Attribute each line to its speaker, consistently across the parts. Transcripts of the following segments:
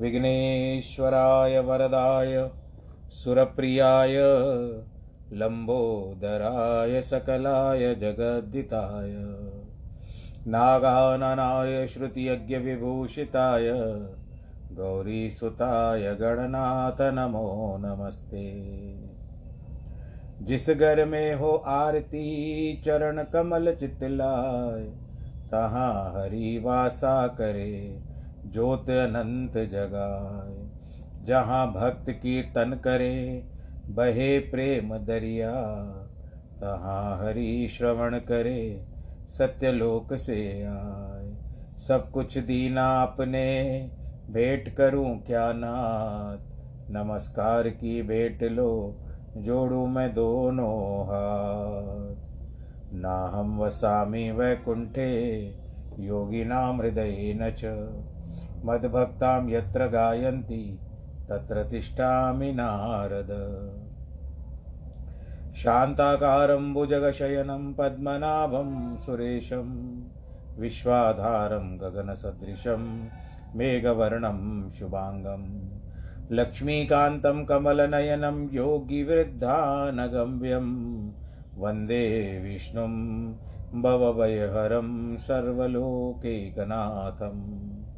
Speaker 1: विघ्नेश्वराय वरदाय, सुरप्रियाय लम्बोदराय सकलाय, जगद्दिताय, नागाननाय, श्रुतियज्ञविभूषिताय, गौरीसुताय, गणनाथ, नमो नमस्ते। जिस घर में हो आरती, चरण कमल चितलाय, तहाँ हरि वासा करे। ज्योत अनंत जगाए, जहाँ भक्त कीर्तन करे, बहे प्रेम दरिया। तहाँ हरि श्रवण करे, सत्यलोक से आए। सब कुछ दीना अपने, भेंट करूँ क्या नाथ? नमस्कार की भेंट लो, जोड़ू मैं दोनों हाथ। ना हम वसामि वैकुंठे योगिनां हृदयेन च मद्भक्तां यत्र गायन्ति, तत्र तिष्ठामि नारद। शान्ताकारं भुजगशयनं, पद्मनाभं सुरेशं, विश्वाधारं गगनसदृशं, मेघवर्णं शुभाङ्गं, लक्ष्मीकान्तं कमलनयनं, योगिवृद्धानगम्यं, वंदे विष्णुं, भवभयहरं, सर्वलोकैकनाथम्।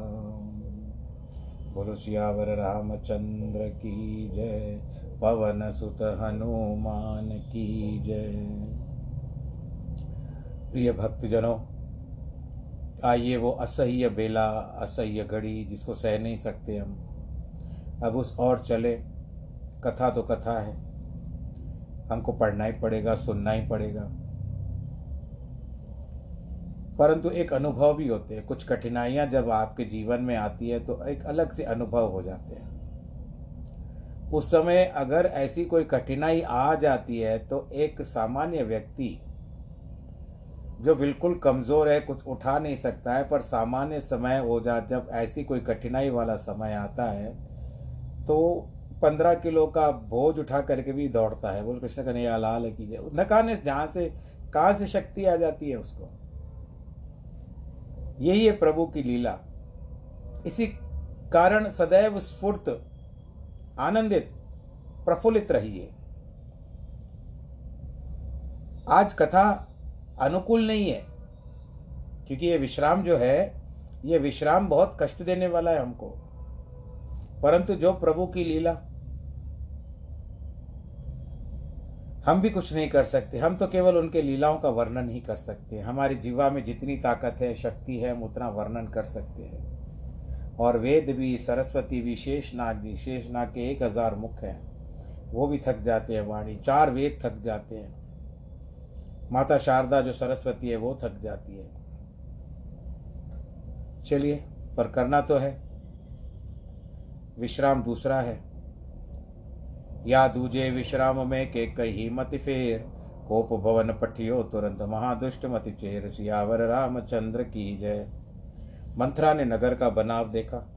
Speaker 1: सियावर रामचंद्र की जय, पवन सुत हनुमान की जय। प्रिय भक्तजनों, आइए वो असह्य बेला, असह्य घड़ी जिसको सह नहीं सकते हम। अब उस और चले, कथा तो कथा है। हमको पढ़ना ही पड़ेगा, सुनना ही पड़ेगा। परंतु एक अनुभव भी होते हैं। कुछ कठिनाइयाँ जब आपके जीवन में आती है तो एक अलग से अनुभव हो जाते हैं। उस समय अगर ऐसी कोई कठिनाई आ जाती है तो एक सामान्य व्यक्ति जो बिल्कुल कमज़ोर है, कुछ उठा नहीं सकता है, पर सामान्य समय हो जा, जब ऐसी कोई कठिनाई वाला समय आता है तो पंद्रह किलो का बोझ उठा करके भी दौड़ता है। बोल, कृष्ण कन्हैया, लाल की न कहने जहाँ से, कहाँ से शक्ति आ जाती है उसको? यही है प्रभु की लीला। इसी कारण सदैव स्फूर्त, आनंदित, प्रफुल्लित रहिए आज कथा अनुकूल नहीं है, क्योंकि ये विश्राम जो है, ये विश्राम बहुत कष्ट देने वाला है हमको। परंतु जो प्रभु की लीला हम भी कुछ नहीं कर सकते। हम तो केवल उनके लीलाओं का वर्णन ही कर सकते हैं। हमारी जीवा में जितनी ताकत है, शक्ति है, हम उतना वर्णन कर सकते हैं। और वेद भी, सरस्वती भी, शेषनाग भी, शेषनाग के एक हज़ार मुख हैं। वो भी थक जाते हैं वाणी। चार वेद थक जाते हैं। माता शारदा जो सरस्वती है, वो थक जाती है। चलिए, पर करना तो है। विश्राम दूसरा है। या दूजे विश्राम में के कही मति फेर। कोप भवन पठियो तुरंत महादुष्ट मति चेर। सियावर रामचंद्र की जय। मंथरा ने नगर का बनाव देखा।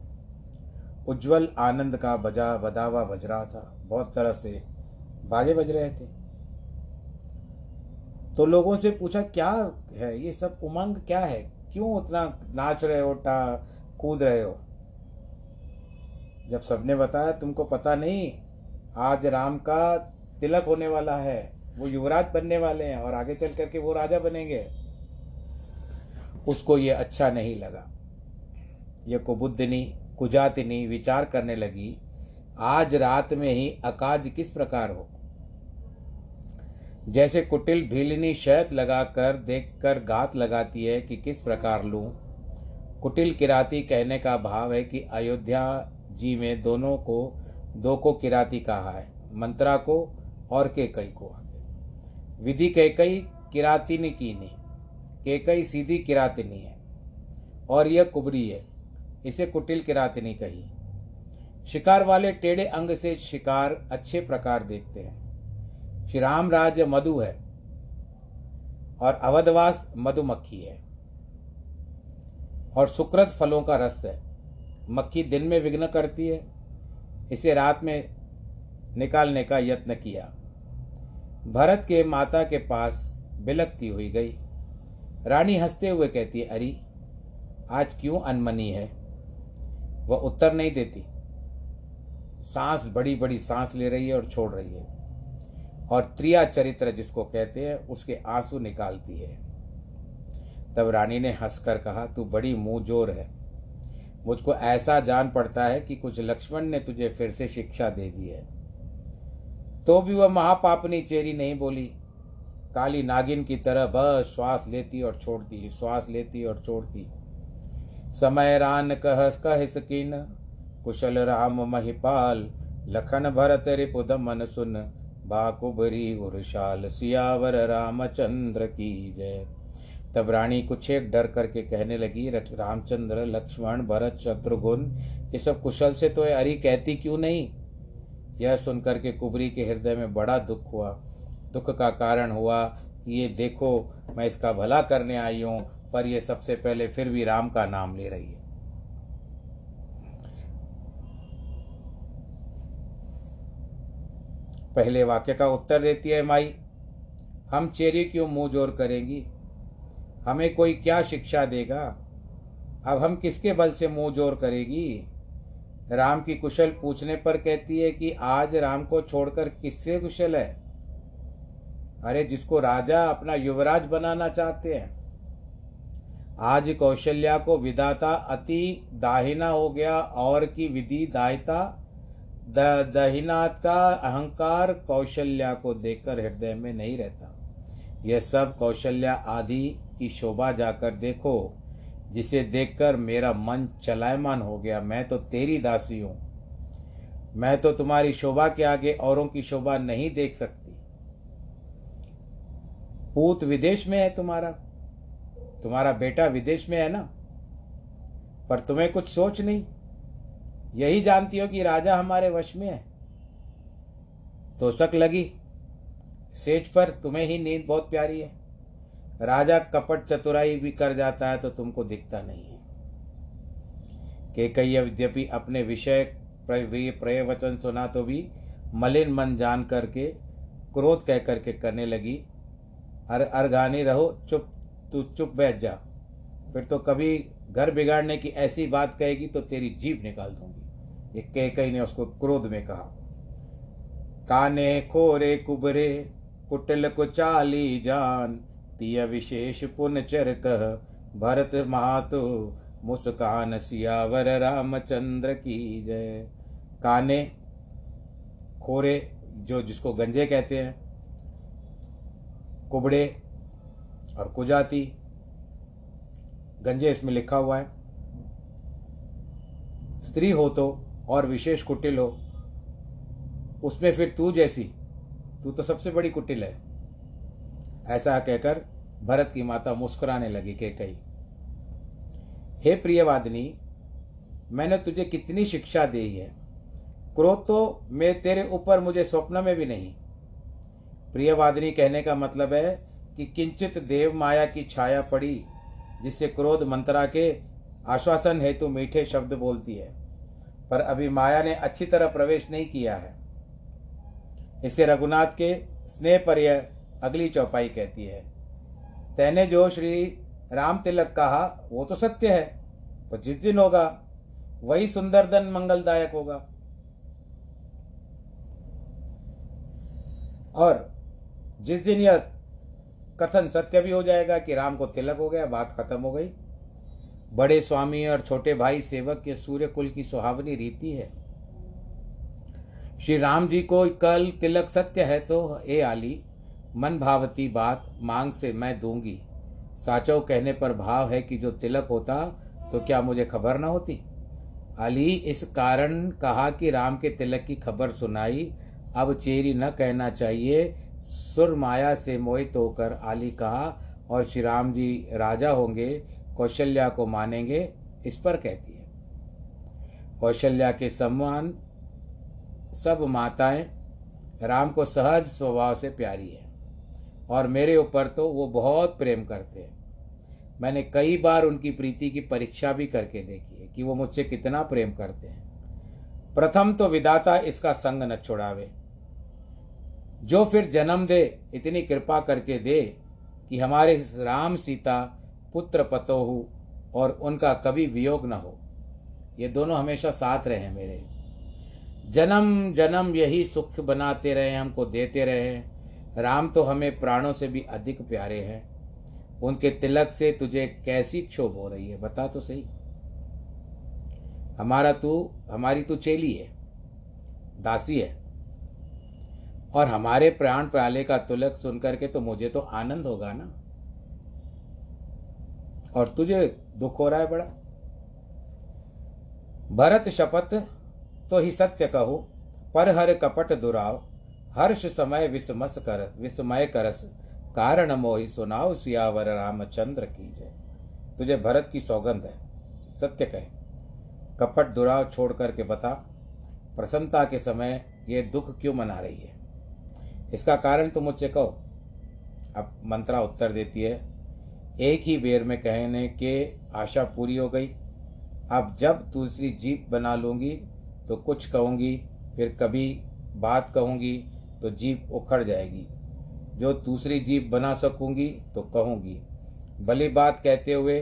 Speaker 1: उज्जवल आनंद का बजा बदावा बज रहा था। बहुत तरह से बाजे बज रहे थे। तो लोगों से पूछा, क्या है? ये सब उमंग क्या है? क्यों उतना नाच रहे हो, टा कूद रहे हो? जब सबने बताया, तुमको पता नहीं आज राम का तिलक होने वाला है। वो युवराज बनने वाले हैं और आगे चल करके वो राजा बनेंगे। उसको ये अच्छा नहीं लगा। ये कुबुद्धिनी, कुजातिनी विचार करने लगी, आज रात में ही अकाज किस प्रकार हो? जैसे कुटिल भीलनी शहद लगाकर देखकर गात लगाती है कि किस प्रकार लूँ। कुटिल किराती कहने का भाव है कि अयोध्या जी में दोनों को दो को किराती कहा है, मंत्रा को और केकई को आगे। विधि केकई किरातिनी कीनी केकई सीधी किरातिनी है, और यह कुबरी है, इसे कुटिल किरातिनी कही। शिकार वाले टेढ़े अंग से शिकार अच्छे प्रकार देखते हैं। श्री राम राज्य मधु है, और अवधवास मधुमक्खी है, और सुकृत फलों का रस है। मक्खी दिन में विघ्न करती है इसे रात में निकालने का यत्न किया। भरत के माता के पास बिलकती हुई गई। रानी हँसते हुए कहती है अरे, आज क्यों अनमनी है? वह उत्तर नहीं देती। सांस बड़ी बड़ी सांस ले रही है और छोड़ रही है। और त्रिया चरित्र जिसको कहते हैं, उसके आँसू निकालती है। तब रानी ने हंसकर कहा, तू बड़ी मुँह ज़ोर है। मुझको ऐसा जान पड़ता है कि कुछ लक्ष्मण ने तुझे फिर से शिक्षा दे दी है। तो भी वह महापापनी चेरी नहीं बोली। काली नागिन की तरह बस श्वास लेती और छोड़ती, श्वास लेती और छोड़ती। समय रान कह कह सकीन, कुशल राम महिपाल, लखन भरत रिपुद मन सुन, बाकुबरी उर्शाल सियावर रामचंद्र की जय। तब रानी कुछ एक डर करके कहने लगी रामचंद्र, लक्ष्मण, भरत, शत्रुघ्न, ये सब कुशल से तो अरी कहती क्यों नहीं? यह सुनकर के कुबरी के हृदय में बड़ा दुख हुआ। दुख का कारण हुआ कि ये देखो, मैं इसका भला करने आई हूँ, पर यह सबसे पहले फिर भी राम का नाम ले रही है। पहले वाक्य का उत्तर देती है माई, हम चेरी क्यों मुँह ज़ोर करेंगी? हमें कोई क्या शिक्षा देगा? अब हम किसके बल से मुँह ज़ोर करेगी? राम की कुशल पूछने पर कहती है कि आज राम को छोड़कर किससे कुशल है? अरे, जिसको राजा अपना युवराज बनाना चाहते हैं। आज कौशल्या को विदाता अति दाहिना हो गया, और की विधि दायता दहिनाथ का अहंकार कौशल्या को देखकर हृदय में नहीं रहता। यह सब कौशल्या आदि की शोभा जाकर देखो, जिसे देखकर मेरा मन चलायमान हो गया। मैं तो तेरी दासी हूँ। मैं तो तुम्हारी शोभा के आगे औरों की शोभा नहीं देख सकती। पूत विदेश में है तुम्हारा? तुम्हारा बेटा विदेश में है ना? पर तुम्हें कुछ सोच नहीं? यही जानती हो कि राजा हमारे वश में है। तो शक लगी। सेज पर तुम्हें ही नींद बहुत प्यारी है। राजा कपट चतुराई भी कर जाता है तो तुमको दिखता नहीं है। के कई यद्यपि अपने विषय प्रयवचन सुना तो भी मलिन मन जान करके, क्रोध कह करके करने लगी, अर अर्गानी रहो, चुप, तू चुप बैठ जा। फिर तो कभी घर बिगाड़ने की ऐसी बात कहेगी तो तेरी जीभ निकाल दूँगी। ये कह ने उसको क्रोध में कहा। काने खोरे कुबरे, कुटल को चाली जान तिय विशेष पुन चर कह भरत मातु, मुस्कान सियावर, रामचंद्र की जय। काने, खोरे, जो जिसको गंजे कहते हैं, कुबड़े और कुजाती, गंजे इसमें लिखा हुआ है। स्त्री हो तो और विशेष कुटिल हो, उसमें फिर तू जैसी, तू तो सबसे बड़ी कुटिल है। ऐसा कहकर भरत की माता मुस्कुराने लगी के कही, हे प्रियवादिनी मैंने तुझे कितनी शिक्षा दी है। क्रोध तो मैं तेरे ऊपर, मुझे स्वप्न में भी नहीं। प्रियवादिनी कहने का मतलब है कि किंचित देव माया की छाया पड़ी, जिससे क्रोध मंत्रा के आश्वासन हेतु मीठे शब्द बोलती है। पर अभी माया ने अच्छी तरह प्रवेश नहीं किया है। इसे रघुनाथ के स्नेह पर यह अगली चौपाई कहती है। तैने जो श्री राम तिलक कहा, वो तो सत्य है तो जिस दिन होगा, वही सुंदर दिन मंगलदायक होगा। और जिस दिन यह कथन सत्य भी हो जाएगा कि राम को तिलक हो गया, बात खत्म हो गई। बड़े स्वामी और छोटे भाई सेवक के सूर्य कुल की सुहावनी रीति है। श्री राम जी को कल तिलक सत्य है तो ए आली मन भावती बात मांग से मैं दूँगी। साचो कहने पर भाव है कि जो तिलक होता तो क्या मुझे खबर न होती? अली इस कारण कहा कि राम के तिलक की खबर सुनाई। अब चेरी न कहना चाहिए। सुर माया से मोहित होकर आली कहा, और श्री राम जी राजा होंगे, कौशल्या को मानेंगे, इस पर कहती है। कौशल्या के सम्मान सब माताएँ, राम को सहज स्वभाव से प्यारी है। और मेरे ऊपर तो वो बहुत प्रेम करते हैं। मैंने कई बार उनकी प्रीति की परीक्षा भी करके देखी है कि वो मुझसे कितना प्रेम करते हैं। प्रथम तो विदाता इसका संग न छुड़ावे। जो फिर जन्म दे, इतनी कृपा करके दे कि हमारे राम सीता पुत्र पतोहु और उनका कभी वियोग न हो। ये दोनों हमेशा साथ रहे मेरे। जन्म जन्म यही सुख बनाते रहे, हमको देते रहे। राम तो हमें प्राणों से भी अधिक प्यारे हैं। उनके तिलक से तुझे कैसी क्षोभ हो रही है, बता तो सही। हमारा तू, हमारी तू चेली है, दासी है। और हमारे प्राण प्याले का तिलक सुन करके तो मुझे तो आनंद होगा ना। और तुझे दुख हो रहा है बड़ा। भरत शपथ तो ही सत्य कहो, पर हर कपट दुराव। हर्ष समय विस्मस कर विस्मय करस कारण मोहि सुनाओ सियावर रामचंद्र की जय। तुझे भरत की सौगंध है। सत्य कहे। कपट दुराव छोड़ करके बता। प्रसन्नता के समय ये दुख क्यों मना रही है? इसका कारण तुम मुझसे कहो। अब मंत्रा उत्तर देती है। एक ही बेर में कहने के आशा पूरी हो गई। अब जब दूसरी जीप बना लूँगी तो कुछ कहूँगी, फिर कभी बात कहूँगी तो जीप उखड़ जाएगी। जो दूसरी जीप बना सकूँगी तो कहूँगी, भली बात कहते हुए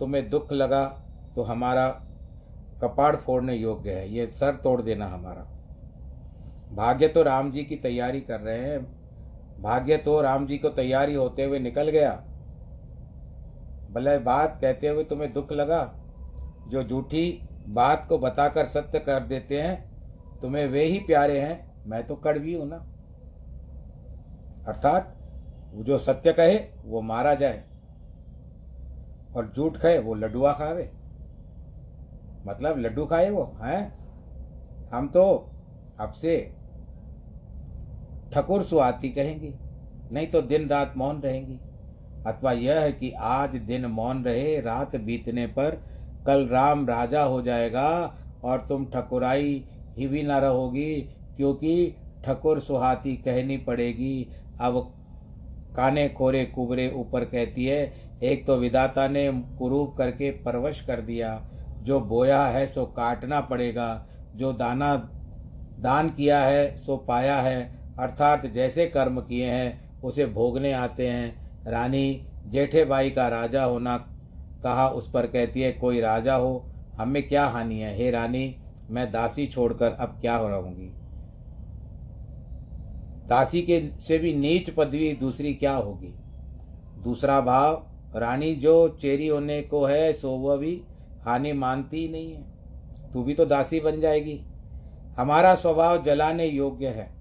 Speaker 1: तुम्हें दुख लगा तो हमारा कपाड़ फोड़ने योग्य है। ये सर तोड़ देना हमारा। भाग्य तो राम जी की तैयारी कर रहे हैं। भाग्य तो राम जी को तैयारी होते हुए निकल गया। भले बात कहते हुए तुम्हें दुख लगा, जो झूठी बात को बताकर सत्य कर देते हैं, तुम्हें वे ही प्यारे हैं, मैं तो कड़वी हूँ ना। अर्थात जो सत्य कहे, वो मारा जाए। और झूठ कहे, वो लड्डुआ खावे। मतलब लड्डू खाए वो, हैं? हम तो अब से ठकुर सुहाती कहेंगे, नहीं तो दिन रात मौन रहेंगी। अथवा यह है कि आज दिन मौन रहे, रात बीतने पर कल राम राजा हो जाएगा और तुम ठकुराई ही भी ना रहोगी, क्योंकि ठकुर सुहाती कहनी पड़ेगी अब काने खोरे कुबरे ऊपर कहती है, एक तो विदाता ने कुरूप करके परवश कर दिया। जो बोया है, सो काटना पड़ेगा। जो दाना, दान किया है, सो पाया है। अर्थात जैसे कर्म किए हैं, उसे भोगने आते हैं। रानी, जेठे भाई का राजा होना कहा, उस पर कहती है, कोई राजा हो, हमें क्या हानि है? हे रानी, मैं दासी छोड़कर अब क्या हो रहूँगी? दासी के से भी नीच पदवी दूसरी क्या होगी? दूसरा भाव, रानी जो चेरी होने को है, सो वह भी हानि मानती ही नहीं है। तू भी तो दासी बन जाएगी। हमारा स्वभाव जलाने योग्य है।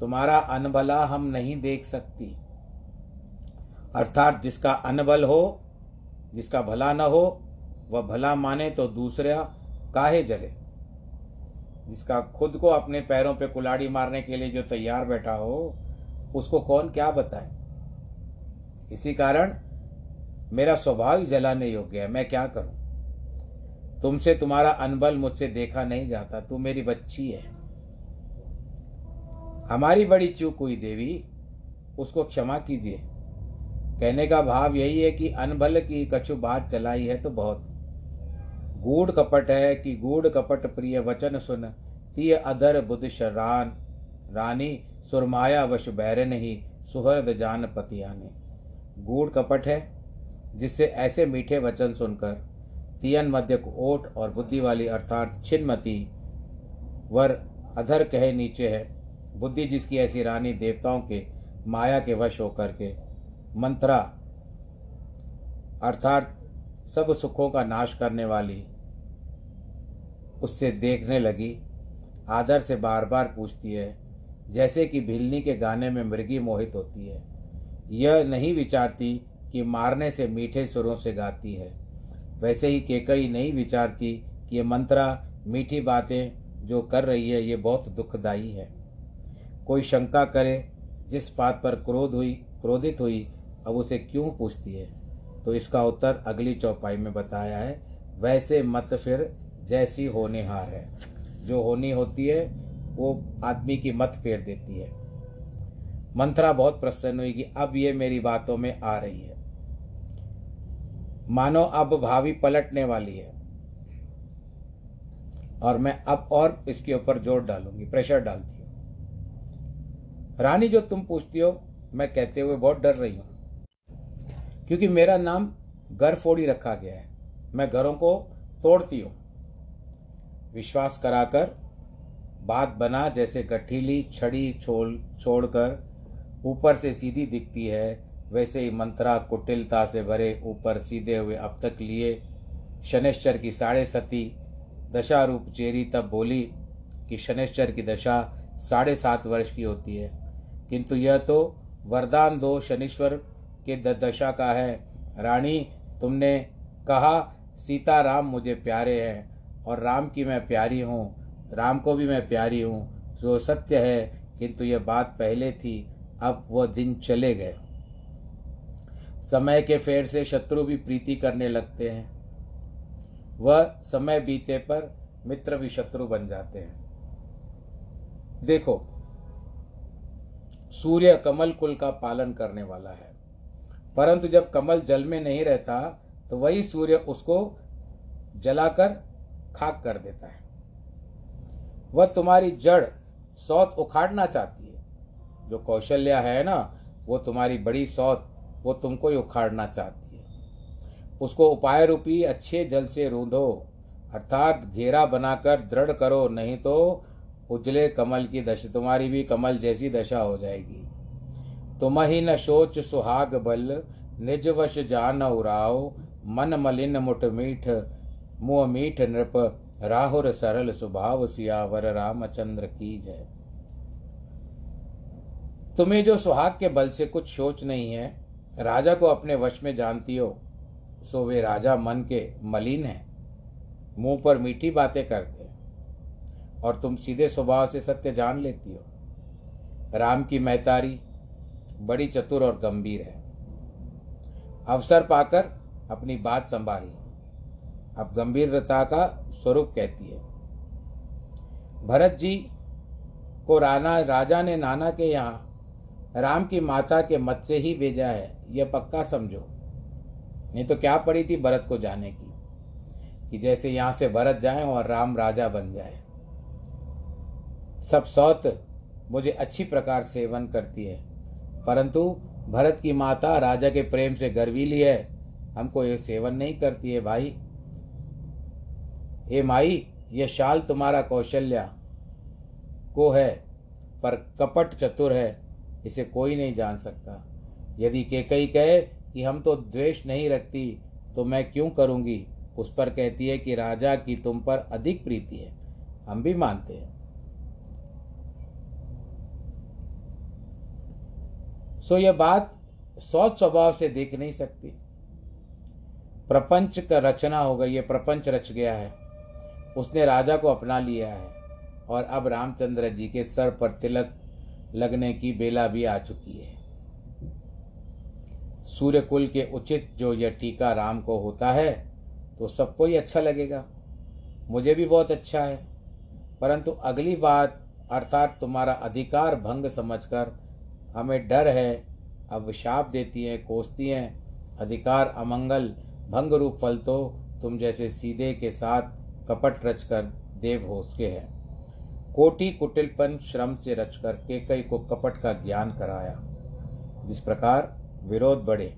Speaker 1: तुम्हारा अनबला हम नहीं देख सकती। अर्थात जिसका अनबल हो, जिसका भला न हो, वह भला माने तो दूसरा काहे जले? जिसका खुद को अपने पैरों पे कुलाड़ी मारने के लिए जो तैयार बैठा हो, उसको कौन क्या बताए? इसी कारण मेरा स्वभाव जलाने योग्य है। मैं क्या करूँ? तुमसे तुम्हारा अनबल मुझसे देखा नहीं जाता। तू मेरी बच्ची है। हमारी बड़ी चूक हुई देवी, उसको क्षमा कीजिए। कहने का भाव यही है कि अनबल की कछु बात चलाई है तो बहुत। गूढ़ कपट है कि गूढ़ कपट प्रिय वचन सुन, तिय अधर बुध शरान। रानी, सुरमाया वश बैर नहीं, सुहृद जान पतियाने गूढ़ कपट है, जिससे ऐसे मीठे वचन सुनकर, तियन मध्य को ओट और बुद्धि वाली अर्थात छिन्मती वर अधर कहे नीचे है। बुद्धि जिसकी ऐसी रानी देवताओं के माया के वश होकर के, मंत्रा अर्थात सब सुखों का नाश करने वाली उससे देखने लगी, आदर से बार बार पूछती है, जैसे कि भिलनी के गाने में मृगी मोहित होती है। यह नहीं विचारती कि मारने से मीठे सुरों से गाती है। वैसे ही केकई नहीं विचारती कि ये मंत्रा, मीठी बातें जो कर रही है, ये बहुत दुखदाई है। कोई शंका करे, जिस बात पर क्रोध हुई, क्रोधित हुई, अब उसे क्यों पूछती है? तो इसका उत्तर अगली चौपाई में बताया है। वैसे मत फिर जैसी होने हार है। जो होनी होती है, वो आदमी की मत फेर देती है। मंत्रा बहुत प्रसन्न हुई कि अब ये मेरी बातों में आ रही है। मानो अब भावी पलटने वाली है। और मैं अब और इसके ऊपर ज़ोर डालूँगी, प्रेशर डालती हूँ। रानी, जो तुम पूछती हो, मैं कहते हुए बहुत डर रही हूँ। क्योंकि मेरा नाम घर फोड़ी रखा गया है। मैं घरों को तोड़ती हूँ। विश्वास कराकर बात बना, जैसे गठीली छड़ी छोड़ छोड़कर ऊपर से सीधी दिखती है, वैसे ही मंत्रा कुटिलता से भरे ऊपर सीधे हुए अब तक लिए शनिश्चर की साढ़े सती दशा रूप चेरी तब बोली कि शनिश्चर की दशा साढ़े सात वर्ष की होती है। किंतु यह तो वरदान दो शनिश्वर के दशा का है। रानी, तुमने कहा सीता राम मुझे प्यारे हैं। और राम की मैं प्यारी हूँ, राम को भी मैं प्यारी हूँ। जो सत्य है, किंतु यह बात पहले थी, अब वह दिन चले गए। समय के फेर से शत्रु भी प्रीति करने लगते हैं। वह समय बीते पर मित्र भी शत्रु बन जाते हैं। देखो, सूर्य कमल कुल का पालन करने वाला है। परंतु जब कमल जल में नहीं रहता तो वही सूर्य उसको जलाकर खाक कर देता है। वह तुम्हारी जड़ सौत उखाड़ना चाहती है। जो कौशल्या है ना, वो तुम्हारी बड़ी सौत, वो तुमको ही उखाड़ना चाहती है। उसको उपाय रूपी अच्छे जल से रूंधो, अर्थात घेरा बनाकर दृढ़ करो, नहीं तो उजले कमल की दशा, तुम्हारी भी कमल जैसी दशा हो जाएगी। तुम ही न सोच सुहाग बल, निज वश जान उराव, मन मलिन मुठ मीठ मुँह मीठ नृप राहुर सरल स्वभाव सियावर रामचंद्र की जय। तुम्हें जो सुहाग के बल से कुछ सोच नहीं है, राजा को अपने वश में जानती हो, सो वे राजा मन के मलिन हैं, मुँह पर मीठी बातें करते हैं, और तुम सीधे स्वभाव से सत्य जान लेती हो। राम की महतारी बड़ी चतुर और गंभीर है। अवसर पाकर अपनी बात संभाली अब गंभीरता का स्वरूप कहती है। भरत जी को राना, राजा ने नाना के यहाँ राम की माता के मत से ही भेजा है, यह पक्का समझो। नहीं तो क्या पड़ी थी भरत को जाने की, कि जैसे यहाँ से भरत जाए और राम राजा बन जाए। सब सौत मुझे अच्छी प्रकार सेवन करती है, परंतु भरत की माता राजा के प्रेम से गर्वीली है, हमको ये सेवन नहीं करती है भाई। हे माई, ये शाल तुम्हारा कौशल्या को है, पर कपट चतुर है, इसे कोई नहीं जान सकता। यदि केकई कहे कि हम तो द्वेष नहीं रखती तो मैं क्यों करूँगी? उस पर कहती है कि राजा की तुम पर अधिक प्रीति है। हम भी मानते हैं। सो यह बात सौच स्वभाव से देख नहीं सकती। प्रपंच का रचना हो गई है, प्रपंच रच गया है। उसने राजा को अपना लिया है और अब रामचंद्र जी के सर पर तिलक लगने की बेला भी आ चुकी है। सूर्य कुल के उचित जो यह टीका राम को होता है तो सबको ही अच्छा लगेगा। मुझे भी बहुत अच्छा है, परंतु अगली बात, अर्थात तुम्हारा अधिकार भंग समझकर हमें डर है, अब शाप देती हैं, कोसती हैं, अधिकार अमंगल, भंग रूप फल तो तुम जैसे सीधे के साथ कपट रचकर देव हो उसके हैं। कोटि कुटिलपन श्रम से रचकर केकई को कपट का ज्ञान कराया। जिस प्रकार विरोध बढ़े,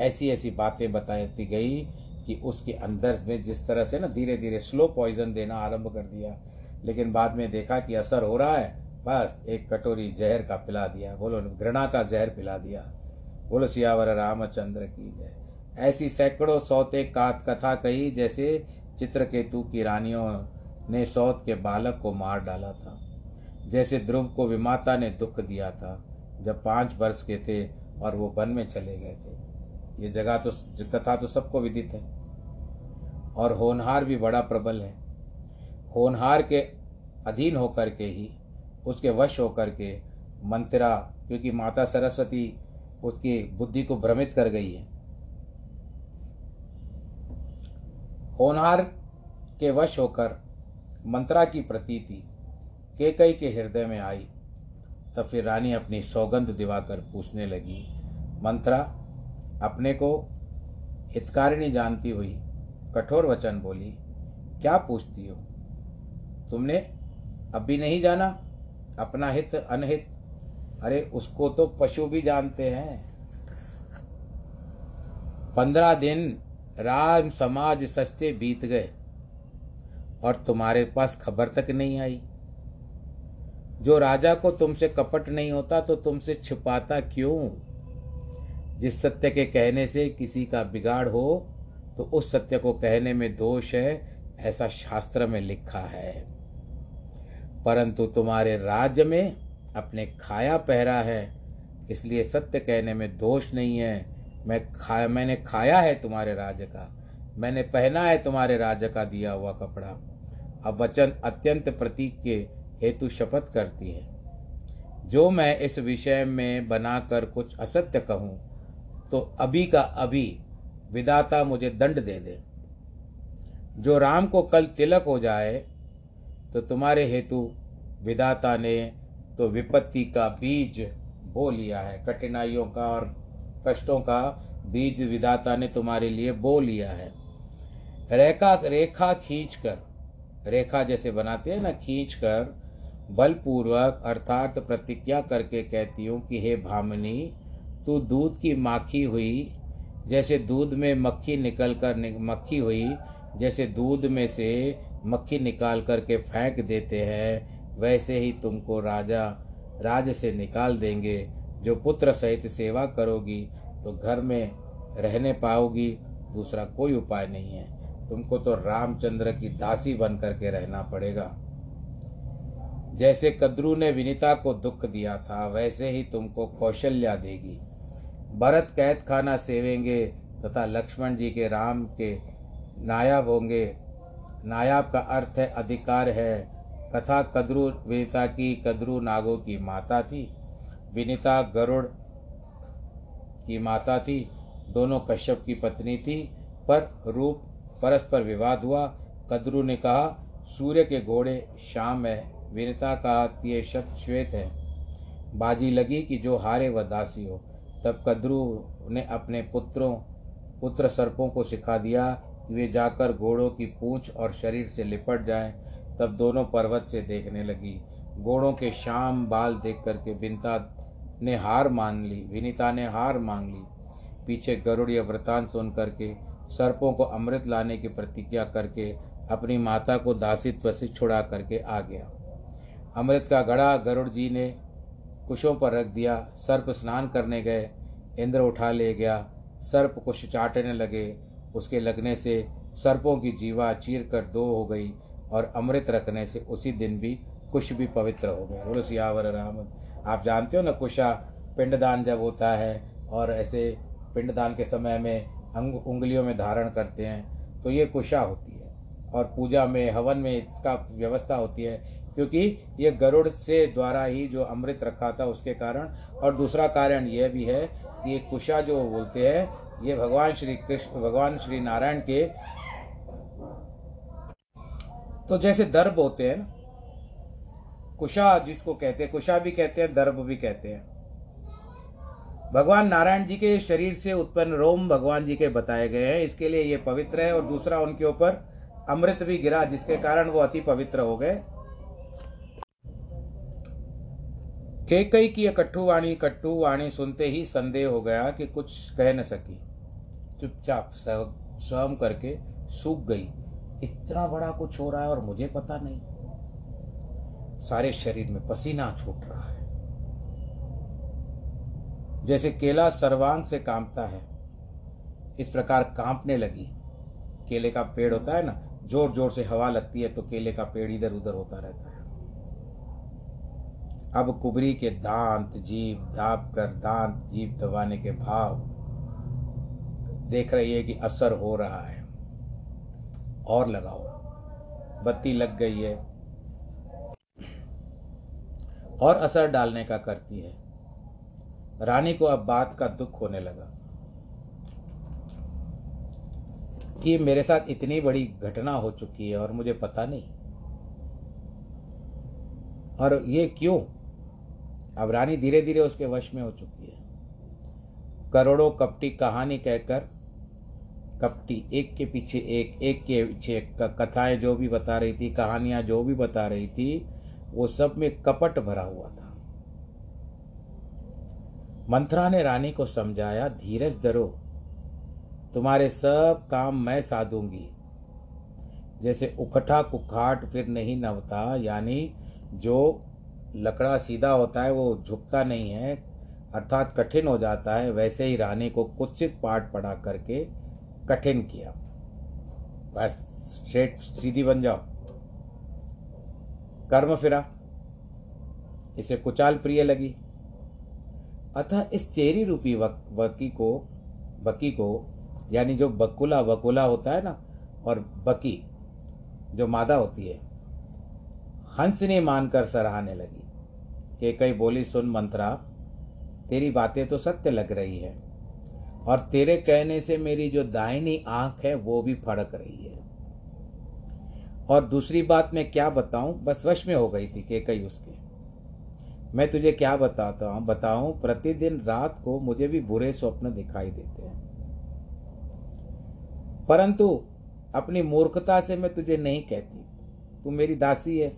Speaker 1: ऐसी ऐसी बातें बताती गई कि उसके अंदर में जिस तरह से ना धीरे धीरे स्लो पॉइजन देना आरंभ कर दिया, लेकिन बाद में देखा कि असर हो रहा है, बस एक कटोरी जहर का पिला दिया। बोलो, घृणा का जहर पिला दिया। बोलो, सियावर रामचंद्र की जय। ऐसी सैकड़ों सौते कात कथा कही जैसे चित्रकेतु की रानियों ने सौत के बालक को मार डाला था। जैसे ध्रुव को विमाता ने दुख दिया था, जब पाँच वर्ष के थे और वो वन में चले गए थे। ये जगह तो कथा तो सबको विदित है। और होनहार भी बड़ा प्रबल है। होनहार के अधीन होकर के ही, उसके वश होकर के मंत्रा, क्योंकि माता सरस्वती उसकी बुद्धि को भ्रमित कर गई है होनहार के वश होकर मंत्रा की प्रतीति केकई के हृदय में आई। तब फिर रानी अपनी सौगंध दिवाकर पूछने लगी, मंत्रा, अपने को हितकारिणी जानती हुई कठोर वचन बोली, क्या पूछती हो? तुमने अभी नहीं जाना? अपना हित, अनहित? अरे, उसको तो पशु भी जानते हैं। पंद्रह दिन राम समाज सस्ते बीत गए और तुम्हारे पास खबर तक नहीं आई। जो राजा को तुमसे कपट नहीं होता तो तुमसे छुपाता क्यों? जिस सत्य के कहने से किसी का बिगाड़ हो तो उस सत्य को कहने में दोष है, ऐसा शास्त्र में लिखा है। परंतु तुम्हारे राज्य में अपने खाया पहरा है, इसलिए सत्य कहने में दोष नहीं है। मैं खाया मैंने खाया है तुम्हारे राज्य का। मैंने पहना है तुम्हारे राज्य का दिया हुआ कपड़ा। अब वचन अत्यंत प्रतीक के हेतु शपथ करती है। जो मैं इस विषय में बनाकर कुछ असत्य कहूँ तो अभी का अभी विदाता मुझे दंड दे दे। जो राम को कल तिलक हो जाए तो तुम्हारे हेतु विदाता ने तो विपत्ति का बीज बो लिया है, कठिनाइयों का और कष्टों का बीज विदाता ने तुम्हारे लिए बो लिया है। रेखा रेखा खींच कर रेखा जैसे बनाते हैं ना खींच कर बलपूर्वक अर्थात प्रतिज्ञा करके कहती हूँ कि हे भामिनी, तू दूध की माखी हुई, जैसे दूध में मक्खी निकल कर मक्खी हुई, जैसे दूध में से मक्खी निकाल करके फेंक देते हैं, वैसे ही तुमको राजा, राज से निकाल देंगे। जो पुत्र सहित सेवा करोगी तो घर में रहने पाओगी, दूसरा कोई उपाय नहीं है। तुमको तो रामचंद्र की दासी बन करके रहना पड़ेगा। जैसे कद्रू ने विनीता को दुख दिया था, वैसे ही तुमको कौशल्या देगी। भरत कैद खाना सेवेंगे, तथा लक्ष्मण जी के राम के नायाब होंगे। नायाब का अर्थ है अधिकार है। कथा कद्रु, विनीता की कद्रु नागों की माता थी। विनीता गरुड़ की माता थी, दोनों कश्यप की पत्नी थी, पर रूप परस्पर विवाद हुआ। कद्रु ने कहा, सूर्य के घोड़े शाम है। विनीता का ये शब्द श्वेत है। बाजी लगी कि जो हारे वह दासी हो। तब कद्रु ने अपने पुत्रों, पुत्र सर्पों को सिखा दिया कि वे जाकर घोड़ों की पूंछ और शरीर से लिपट जाएँ। तब दोनों पर्वत से देखने लगी। घोड़ों के शाम बाल देख करके विनता ने हार मान ली, विनीता ने हार मांग ली। पीछे गरुड़ या वृतांत सुन करके, सर्पों को अमृत लाने की प्रतिज्ञा करके, अपनी माता को दासित्व से छुड़ा करके आ गया। अमृत का घड़ा गरुड़ जी ने कुशों पर रख दिया, सर्प स्नान करने गए, इंद्र उठा ले गया, सर्प कुश चाटने लगे। उसके लगने से सर्पों की जीवा चीर कर दो हो गई और अमृत रखने से उसी दिन भी कुश भी पवित्र हो गए बोलो सियावर राम। आप जानते हो ना, कुशा पिंडदान जब होता है और ऐसे पिंडदान के समय में अंग, उंगलियों में धारण करते हैं तो ये कुशा होती है। और पूजा में, हवन में इसका व्यवस्था होती है, क्योंकि ये गरुड़ से द्वारा ही जो अमृत रखा था उसके कारण। और दूसरा कारण यह भी है कि ये कुशा जो बोलते हैं, ये भगवान श्री कृष्ण, भगवान श्री नारायण के तो जैसे दर्भ होते हैं ना कुशा जिसको कहते हैं, कुशा भी कहते हैं दर्भ भी कहते हैं। भगवान नारायण जी के शरीर से उत्पन्न रोम भगवान जी के बताए गए हैं। इसके लिए ये पवित्र है और दूसरा उनके ऊपर अमृत भी गिरा, जिसके कारण वो अति पवित्र हो गए। केकई की कट्टू वाणी कट्टू वाणी सुनते ही संदेह हो गया कि कुछ कह न सकी। चुपचाप स्वयं करके सूख गई। इतना बड़ा कुछ हो रहा है और मुझे पता नहीं। सारे शरीर में पसीना छूट रहा है। जैसे केला सर्वांग से कांपता है, इस प्रकार कांपने लगी। केले का पेड़ होता है ना ज़ोर ज़ोर से हवा लगती है तो केले का पेड़ इधर उधर होता रहता है। अब कुबरी के दांत जीप दाप कर दांत जीप दबाने के भाव देख रही है कि असर हो रहा है। और लगाओ। बत्ती लग गई है और असर डालने का करती है। रानी को अब बात का दुख होने लगा कि मेरे साथ इतनी बड़ी घटना हो चुकी है और मुझे पता नहीं। और ये क्यों? अब रानी धीरे धीरे उसके वश में हो चुकी है। करोड़ों कपटी कहानी कहकर, कपटी एक के पीछे एक एक के पीछे कथाएँ जो भी बता रही थी, कहानियाँ जो भी बता रही थी वो सब में कपट भरा हुआ था। मंत्रा ने रानी को समझाया, धीरज धरो, तुम्हारे सब काम मैं साधूँगी। जैसे उखटा कुखाट फिर नहीं नवता यानी जो लकड़ा सीधा होता है वो झुकता नहीं है, अर्थात कठिन हो जाता है, वैसे ही रानी को कुत्सित पाठ पढ़ा करके कठिन किया। बस स्ट्रेट सीधी बन जाओ। कर्म फिरा। इसे कुचाल प्रिय लगी। अतः इस चेरी रूपी वक, को बकी को यानी जो बकुला बकुला होता है ना और बकी जो मादा होती है हंस ने मानकर सराहने लगी के कई बोली सुन मंत्रा तेरी बातें तो सत्य लग रही है और तेरे कहने से मेरी जो दाहिनी आँख है वो भी फड़क रही है। और दूसरी बात मैं क्या बताऊँ? बस वश में हो गई थी के कई उसके। मैं तुझे क्या बताता हूँ? बताऊँ, प्रतिदिन रात को मुझे भी बुरे स्वप्न दिखाई देते हैं। परंतु अपनी मूर्खता से मैं तुझे नहीं कहती। तू मेरी दासी है।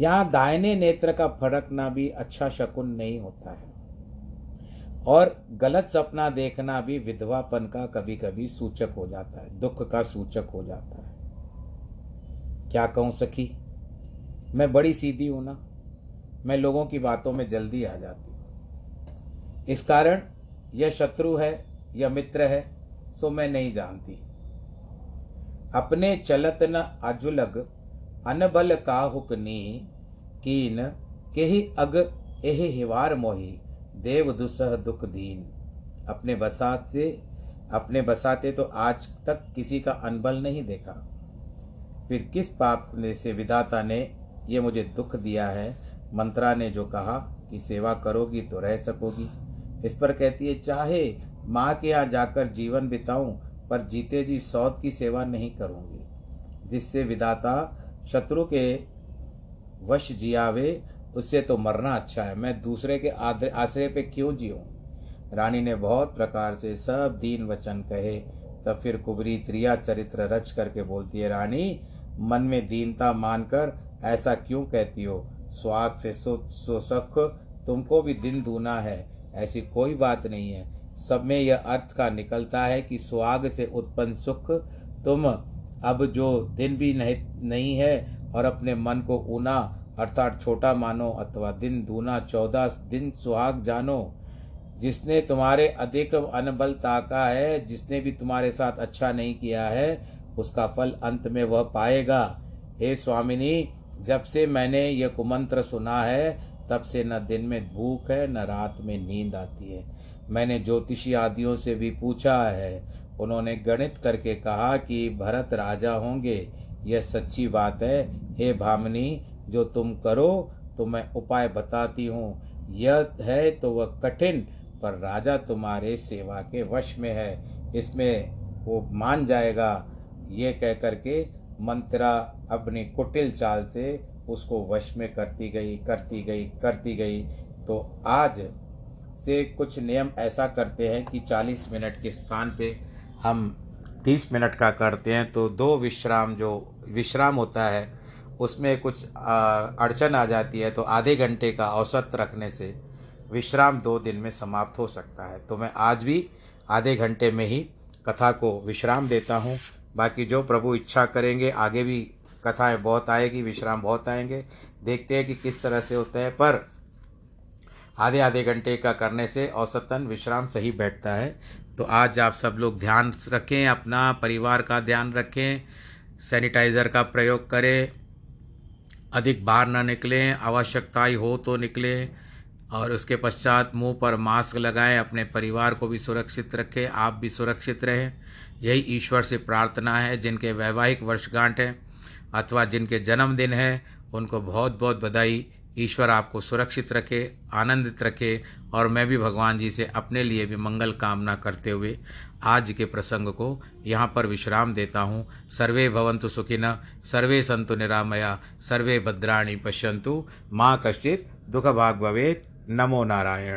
Speaker 1: यहाँ दाहिने नेत्र का फड़कना भी अच्छा शकुन नहीं होता है। और गलत सपना देखना भी विधवापन का कभी कभी सूचक हो जाता है, दुख का सूचक हो जाता है। क्या कहूँ सखी? मैं बड़ी सीधी हूँ ना? मैं लोगों की बातों में जल्दी आ जाती हूँ। इस कारण यह शत्रु है या मित्र है, सो मैं नहीं जानती। अपने चलत न अजुलग, अनबल काहुक नी कीन ही अग एह हिवार मोही। देव दुसह दुख दीन। अपने बसात से, अपने बसाते तो आज तक किसी का अनबल नहीं देखा। फिर किस पाप ने से विधाता ने ये मुझे दुख दिया है? मंत्रा ने जो कहा कि सेवा करोगी तो रह सकोगी। इस पर कहती है, चाहे माँ के यहाँ जाकर जीवन बिताऊं, पर जीते जी सौत की सेवा नहीं करूँगी। जिससे विदाता शत्रु के वश जियावे उससे तो मरना अच्छा है। मैं दूसरे के आश्रय पे क्यों जीऊँ? रानी ने बहुत प्रकार से सब दीन वचन कहे। तब फिर कुबरी त्रिया चरित्र रच करके बोलती है रानी मन में दीनता मानकर ऐसा क्यों कहती हो? स्वाग से सो, सो तुमको भी दिन दूना है। ऐसी कोई बात नहीं है। सब में यह अर्थ का निकलता है कि सुहाग से उत्पन्न सुख तुम अब जो दिन भी नहीं नहीं है और अपने मन को ऊना अर्थात छोटा मानो अथवा दिन दूना चौदह दिन सुहाग जानो, जिसने तुम्हारे अधिक अनबल ताका है, जिसने भी तुम्हारे साथ अच्छा नहीं किया है, उसका फल अंत में वह पाएगा। हे स्वामिनी, जब से मैंने यह कुमंत्र सुना है, तब से न दिन में भूख है, न रात में नींद आती है। मैंने ज्योतिषी आदियों से भी पूछा है। उन्होंने गणित करके कहा कि भरत राजा होंगे, यह सच्ची बात है। हे भामनी जो तुम करो तो मैं उपाय बताती हूँ। यह है तो वह कठिन, पर राजा तुम्हारे सेवा के वश में है। इसमें वो मान जाएगा। ये कह करके मंत्रा अपनी कुटिल चाल से उसको वश में करती गई करती गई करती गई। तो आज से कुछ नियम ऐसा करते हैं कि 40 मिनट के स्थान पे हम 30 मिनट का करते हैं। तो दो विश्राम जो, विश्राम होता है उसमें कुछ अड़चन आ जाती है तो आधे घंटे का औसत रखने से विश्राम दो दिन में समाप्त हो सकता है। तो मैं आज भी आधे घंटे में ही कथा को विश्राम देता हूँ। बाकी जो प्रभु इच्छा करेंगे, आगे भी कथाएँ बहुत आएगी, विश्राम बहुत आएँगे। देखते हैं कि किस तरह से होता है, पर आधे आधे घंटे का करने से औसतन विश्राम सही बैठता है। तो आज आप सब लोग ध्यान रखें, अपना परिवार का ध्यान रखें, सैनिटाइज़र का प्रयोग करें अधिक बाहर ना निकलें आवश्यकता ही हो तो निकलें और उसके पश्चात मुँह पर मास्क लगाएँ, अपने परिवार को भी सुरक्षित रखें, आप भी सुरक्षित रहें। यही ईश्वर से प्रार्थना है, जिनके वैवाहिक वर्षगांठ हैं अथवा जिनके जन्मदिन है, उनको बहुत बहुत बधाई। ईश्वर आपको सुरक्षित रखे, आनंदित रखे और मैं भी भगवान जी से अपने लिए भी मंगल कामना करते हुए आज के प्रसंग को यहाँ पर विश्राम देता हूँ। सर्वे भवंतु सुखिन सर्वे संतु निरामया, सर्वे भद्राणी पश्यंतु माँ कश्चित दुख भाग नमो नारायण।